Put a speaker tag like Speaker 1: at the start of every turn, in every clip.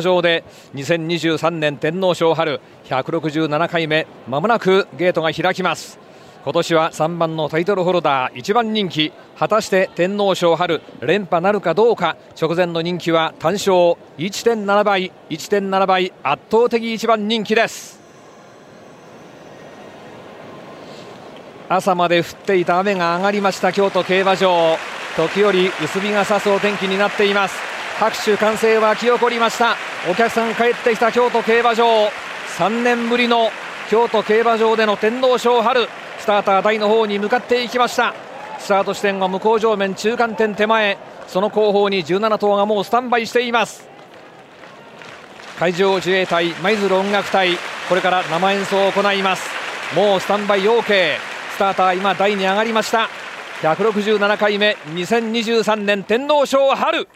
Speaker 1: 場で2023年天皇賞春167回目まもなくゲートが開きます。今年は3番のタイトルホルダー1番人気果たして天皇賞春連覇なるかどうか直前の人気は単勝1.7倍1.7倍圧倒的1番人気です。朝まで降っていた雨が上がりました京都競馬場。時折薄日が差すお天気になっています。拍手歓声沸き起こりました。お客さん帰ってきた京都競馬場。3年ぶりの京都競馬場での天皇賞春。スターター台の方に向かっていきました。スタート地点は向こう上面中間点手前。その後方に17頭がもうスタンバイしています。海上自衛隊舞鶴音楽隊。これから生演奏を行います。もうスタンバイ OK スターター今台に上がりました。167回目。2023年天皇賞春。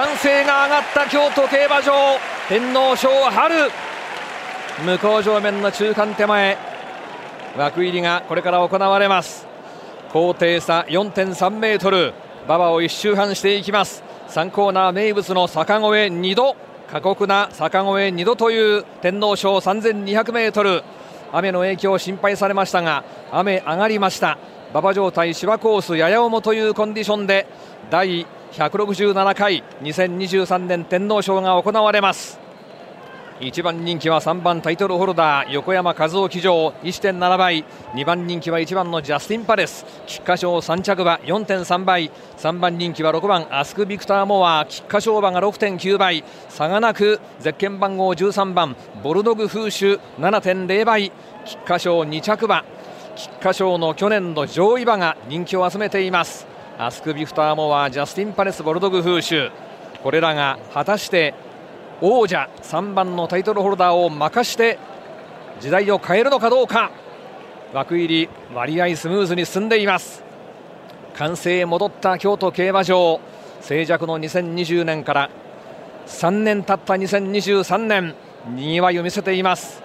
Speaker 1: 歓声が上がった京都競馬場。天皇賞春。向こう上面の中間手前。枠入りがこれから行われます。高低差4.3メートル。馬場を一周半していきます。3コーナー名物の坂越え2度。過酷な坂越え2度という天皇賞3200メートル。雨の影響心配されましたが雨上がりました。馬場状態芝コースやや重というコンディションで第167回2023年天皇賞が行われます。1番人気は3番タイトルホルダー横山和夫騎乗1.7倍。2番人気は1番のジャスティンパレス。菊花賞3着馬4.3倍。3番人気は6番アスクビクターモア菊花賞馬が6.9倍。差がなくゼッケン番号13番ボルドグフーシュ7.0倍。菊花賞2着馬菊花賞の去年の上位馬が人気を集めています。アスクビフターモアジャスティンパレスボルドグフーシュこれらが果たして王者3番のタイトルホルダーを任して時代を変えるのかどうか。枠入り割合スムーズに進んでいます。完成へ戻った京都競馬場。静寂の2020年から3年経った2023年にぎわいを見せています。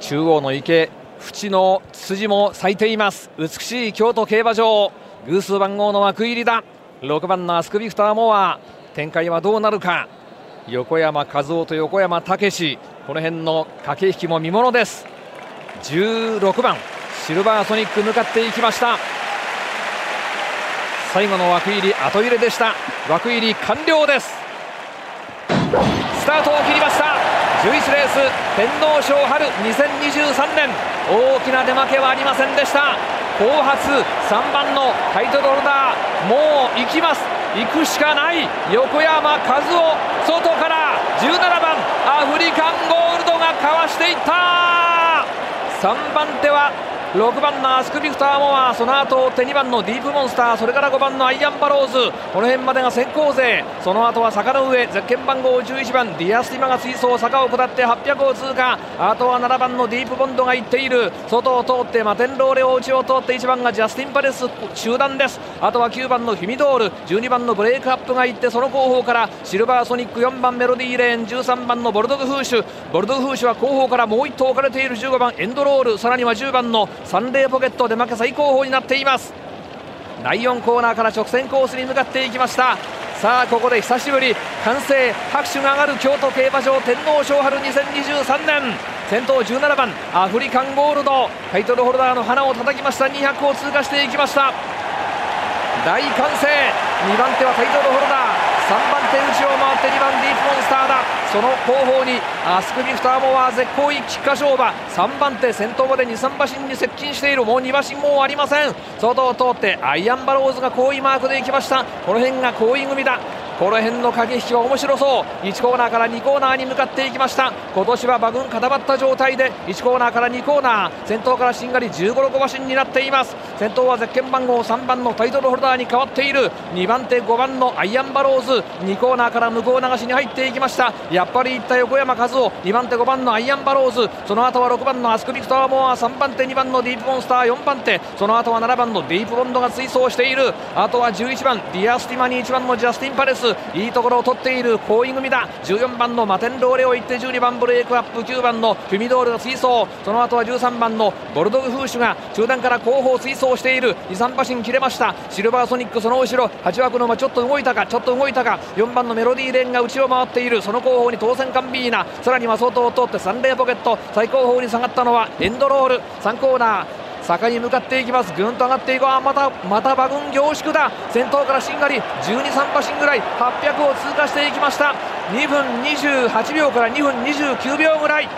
Speaker 1: 中央の池縁の筋も咲いています。美しい京都競馬場。偶数番号の枠入りだ。6番のアスクビクターモア。展開はどうなるか。横山和夫と横山武史。この辺の駆け引きも見ものです。16番。シルバーソニック向かっていきました。最後の枠入り後入れでした。枠入り完了です。スタートを切りました。11レース天皇賞春2023年大きな出負けはありませんでした。好発3番のタイトルホルダー。もう行きます。行くしかない。横山和生外から。17番アフリカンゴールドがかわしていった。3番手は6番のアスクビクターモアその後手2番のディープモンスターそれから5番のアイアンバローズ。この辺までが先行勢その後は坂の上ゼッケン番号11番ディアスティマが追走坂を下って800を通過。あとは7番のディープボンドが行っている。外を通ってマテンロウレオ内を通って1番がジャスティンパレス集団です。あとは9番のフィミドール。12番のブレイクアップが行ってその後方からシルバーソニック4番メロディーレーン。13番のボルドグフーシュ。ボルドグフーシュは後方からもう1頭置かれている。15番エンドロール。さらには10番のサンデーポケット出負け最高峰になっています。第4コーナーから直線コースに向かっていきました。さあここで久しぶり歓声拍手が上がる京都競馬場天皇賞春2023年。先頭17番アフリカンゴールド。タイトルホルダーの花を叩きました。200を通過していきました。大歓声。2番手はタイトルホルダー手打ちを回って2番ディープモンスターだ。その後方にアスクビフターモア絶好位菊花賞馬。3番手先頭まで23馬身に接近している。もう2馬身もありません。外を通ってアイアンバローズが好位マークでいきました。この辺が好位組だ。この辺の駆け引きは面白そう。1コーナーから2コーナーに向かっていきました。今年は馬群固まった状態で1コーナーから2コーナー。先頭からしんがり15、6馬身になっています。先頭はゼッケン番号3番のタイトルホルダーに変わっている。2番手5番のアイアンバローズ。2コーナーから向こう流しに入っていきました。やっぱり行った横山和生。2番手5番のアイアンバローズ。その後は6番のアスクビクターモア3番手2番のディープモンスター。4番手。その後は7番のディープボンドが追走している。あとは11番ディアスティマに1番のジャスティンパレス。いいところを取っている好位組だ14番のマテンロウレオがいて12番ブレイクアップ。9番のヒュミドールが追走その後は13番のボルドグフーシュが中段から後方追走している。23馬身切れました。シルバーソニックその後ろ。8枠の馬ちょっと動いたか。ちょっと動いたか。4番のメロディーレーンが内を回っている。その後方にトーセンカンビーナ。さらには外を通ってサンレーポケット。最後方に下がったのはエンドロール。3コーナー。坂に向かっていきます。ぐんと上がっていくあまたまた馬群凝縮だ。先頭からしんがり。12、3馬身ぐらい。800を通過していきました。2分28秒から2分29秒ぐらい。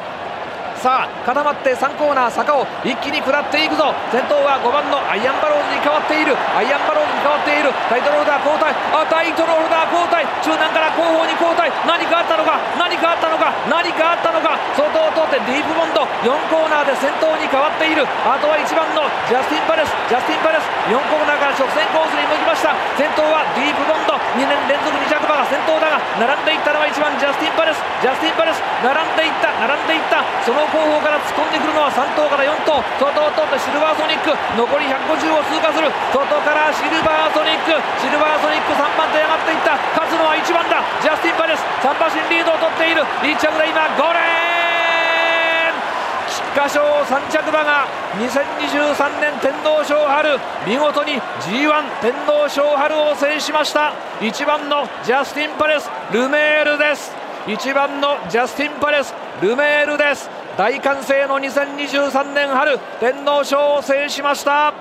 Speaker 1: さあ固まって3コーナー坂を一気に下っていくぞ。先頭は5番のアイアンバローズに変わっている。アイアンバローズに変わっている。タイトルホルダー交代。あタイトルホルダー交代。中段から後方に交代。何かあったのか？何かあったのか？何かあったのか？外を通ってディープボンド。4コーナーで先頭に変わっている。あとは1番のジャスティン・パレス。ジャスティン・パレス。4コーナーから直線コースに向きました。先頭はディープボンド。2年連続2着馬が先頭だが並んでいったのは1番ジャスティン・パレス。ジャスティン・パレス。並んでいった。並んでいった。その後方から突っ込んでくるのは3頭から4頭外を通ってシルバーソニック。残り150を通過する。外からシルバーソニック。シルバーソニック3番手上がっていった。勝つのは1番だ。ジャスティン・パレス。3馬身リードを取っている。1着で今5レーン。菊花賞3着馬が2023年天皇賞春。見事に G1 天皇賞春を制しました。1番のジャスティン・パレスルメールです。1番のジャスティン・パレスルメールです。大歓声の2023年春天皇賞を制しました。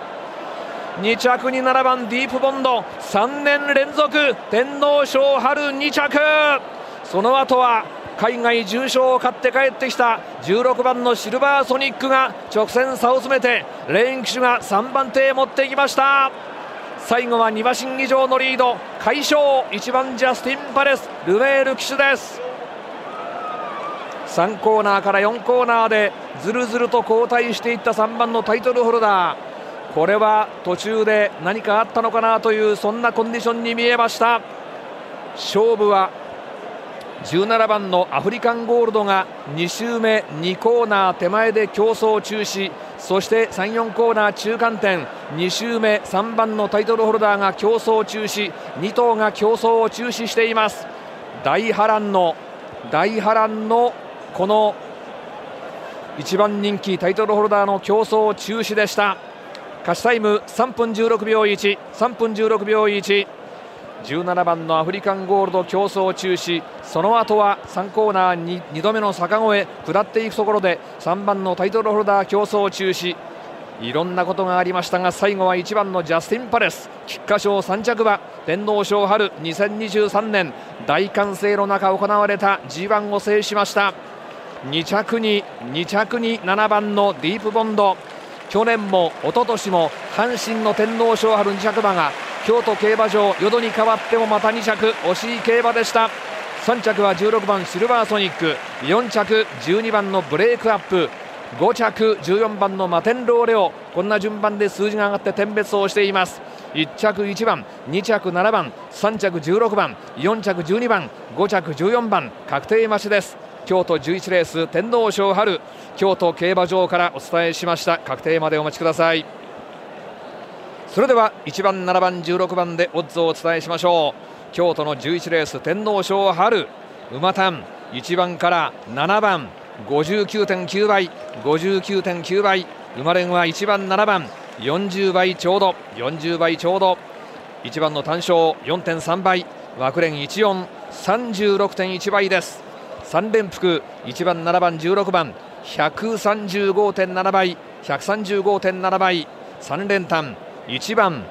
Speaker 1: 2着に7番ディープボンド。3年連続天皇賞春2着。その後は海外重賞を勝って帰ってきた。16番のシルバーソニックが直線差を詰めてレーン騎手が3番手へ持っていきました。最後は2馬身以上のリード。快勝1番ジャスティン・パレスルメール騎手です。3コーナーから4コーナーでずるずると後退していった3番のタイトルホルダー。これは途中で何かあったのかなというそんなコンディションに見えました。勝負は17番のアフリカンゴールドが2周目2コーナー手前で競争中止。そして34コーナー中間点2周目3番のタイトルホルダーが競争中止。2頭が競争を中止しています。大波乱の大波乱のこの1番人気タイトルホルダーの競争中止でした。勝ちタイム3分16秒13分16秒117番のアフリカンゴールド競争中止。その後は3コーナー 2, 2度目の坂越え下っていくところで3番のタイトルホルダー競争中止。いろんなことがありましたが最後は1番のジャスティン・パレス。菊花賞3着馬天皇賞春2023年。大歓声の中行われた G1 を制しました。2着に2着に7番のディープボンド。去年も一昨年も阪神の天皇賞春2着馬が京都競馬場淀に変わってもまた2着惜しい競馬でした。3着は16番シルバーソニック。4着12番のブレイクアップ。5着14番のマテンローレオ。こんな順番で数字が上がって点別をしています。1着1番2着7番3着16番4着12番5着14番確定待ちです。京都11レース天皇賞春京都競馬場からお伝えしました。確定までお待ちください。それでは1番7番16番でオッズをお伝えしましょう。京都の11レース天皇賞春馬単1番から7番59.9倍59.9倍生まれんは1番7番40倍ちょうど40倍ちょうど1番の単勝4.3倍枠連1436.1倍です。3連複。1番7番16番。135.7倍。135.7倍。3連単。1番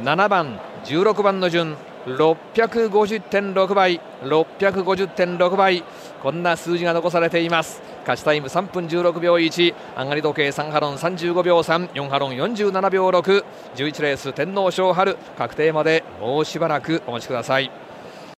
Speaker 1: 7番16番の順。650.6倍。650.6倍。こんな数字が残されています。勝ちタイム3分16秒1上がり時計3ハロン35秒34ハロン47秒611レース天皇賞春。確定までもうしばらくお待ちください。